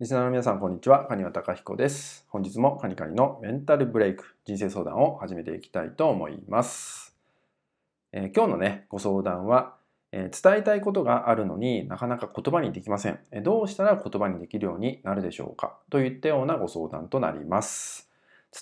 リスナーの皆さん、こんにちは。カニワタカヒコです。本日もカニカニのメンタルブレイク、人生相談を始めていきたいと思います。えー、今日のね、ご相談は、えー、伝えたいことがあるのになかなか言葉にできません、えー、どうしたら言葉にできるようになるでしょうか？といったようなご相談となります。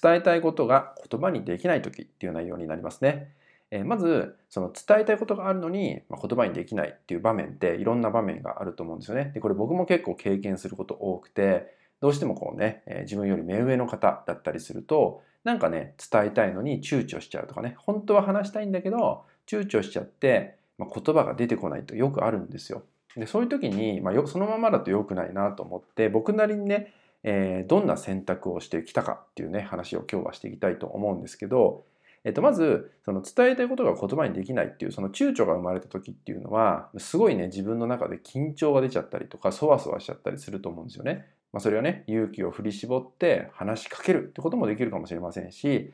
伝えたいことが言葉にできない時っていう内容になりますね。えまずその伝えたいことがあるのに、ま言葉にできないっていう場面っていろんな場面があると思うんですよね。でこれ僕も結構経験すること多くてどうしてもこうね、え自分より目上の方だったりするとなんかね伝えたいのに躊躇しちゃうとかね本当は話したいんだけど躊躇しちゃって、まあ、言葉が出てこないとよくあるんですよ。でそういう時に、まあ、そのままだと良くないなと思って僕なりにね、えー、どんな選択をしてきたかっていうね話を今日はしていきたいと思うんですけどえっと、まずその伝えたいことが言葉にできないっていうその躊躇が生まれた時っていうのはすごいね自分の中で緊張が出ちゃったりとかそわそわしちゃったりすると思うんですよね。まあ、それはね勇気を振り絞って話しかけるってこともできるかもしれませんし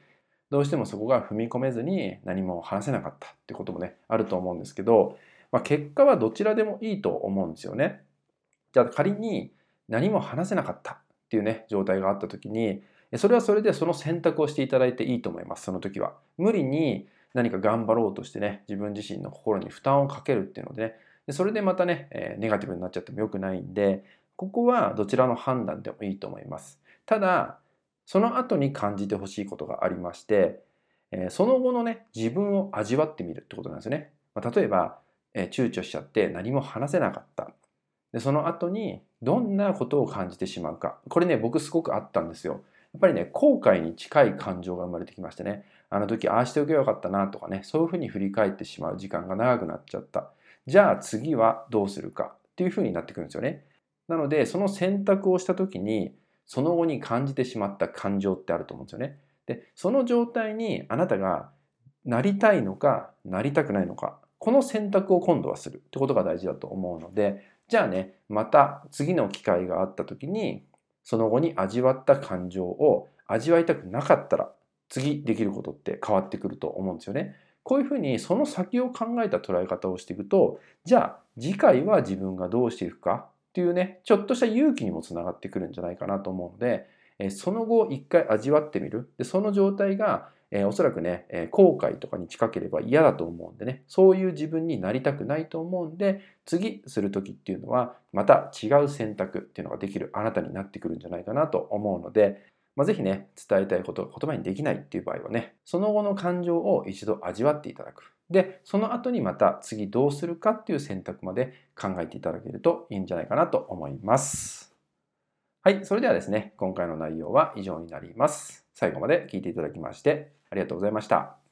どうしてもそこが踏み込めずに何も話せなかったってこともねあると思うんですけど、まあ、結果はどちらでもいいと思うんですよね。じゃあ仮に何も話せなかったっていうね状態があった時にそれはそれでその選択をしていただいていいと思います、その時は。無理に何か頑張ろうとしてね、自分自身の心に負担をかけるっていうのでね、でそれでまたね、えネガティブになっちゃっても良くないんで、ここはどちらの判断でもいいと思います。ただ、その後に感じてほしいことがありまして、えその後のね、自分を味わってみるってことなんですよね。まあ、例えば、え躊躇しちゃって何も話せなかった。で、その後にどんなことを感じてしまうか。これね、僕すごくあったんですよ。やっぱりね、後悔に近い感情が生まれてきましてね、あの時ああしておけばよかったなとかね、そういうふうに振り返ってしまう時間が長くなっちゃった。じゃあ次はどうするかっていうふうになってくるんですよね。なので、その選択をした時に、その後に感じてしまった感情ってあると思うんですよね。で、その状態にあなたがなりたいのか、なりたくないのか、この選択を今度はするってことが大事だと思うので、じゃあね、また次の機会があった時に、その後に味わった感情を味わいたくなかったら次できることって変わってくると思うんですよね。こういうふうにその先を考えた捉え方をしていくとじゃあ次回は自分がどうしていくかっていうねちょっとした勇気にもつながってくるんじゃないかなと思うのでその後一回味わってみるでその状態がえー、おそらくね、え、後悔とかに近ければ嫌だと思うんでね、そういう自分になりたくないと思うんで、次する時っていうのは、また違う選択っていうのができるあなたになってくるんじゃないかなと思うので、まあ、ぜひね、伝えたいことが言葉にできないっていう場合はね、その後の感情を一度味わっていただく。で、その後にまた次どうするかっていう選択まで考えていただけるといいんじゃないかなと思います。はい、それではですね、今回の内容は以上になります。最後まで聞いていただきましてありがとうございました。